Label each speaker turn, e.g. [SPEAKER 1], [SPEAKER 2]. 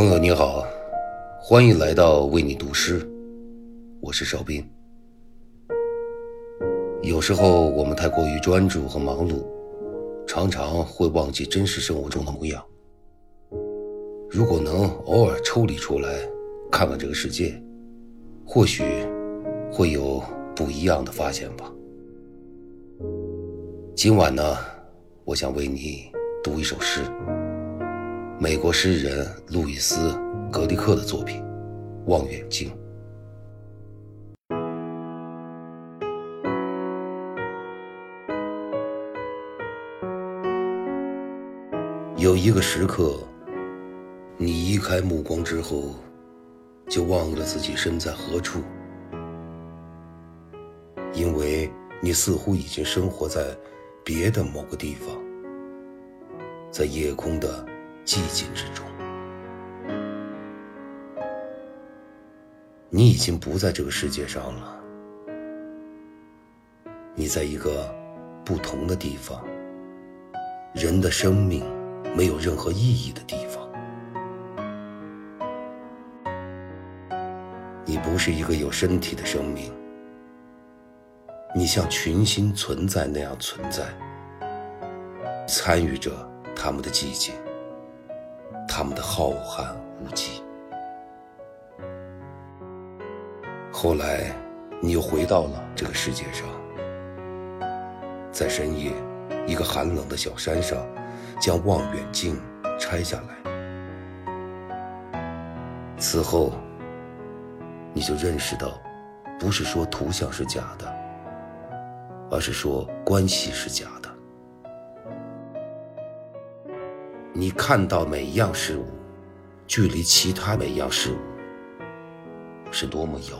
[SPEAKER 1] 朋友你好，欢迎来到为你读诗，我是邵兵。有时候我们太过于专注和忙碌，常常会忘记真实生活中的模样。如果能偶尔抽离出来，看看这个世界，或许会有不一样的发现吧。今晚呢，我想为你读一首诗。美国诗人路易斯·格里克的作品《望远镜》。有一个时刻，你移开目光之后，就忘了自己身在何处，因为你似乎已经生活在别的某个地方，在夜空的。寂静之中，你已经不在这个世界上了。你在一个不同的地方，人的生命没有任何意义的地方。你不是一个有身体的生命，你像群星存在那样存在，参与着他们的寂静。他们的浩瀚无际。后来，你又回到了这个世界上，在深夜，一个寒冷的小山上，将望远镜拆下来。此后，你就认识到，不是说图像是假的，而是说关系是假的。你看到每一样事物，距离其他每一样事物是多么遥。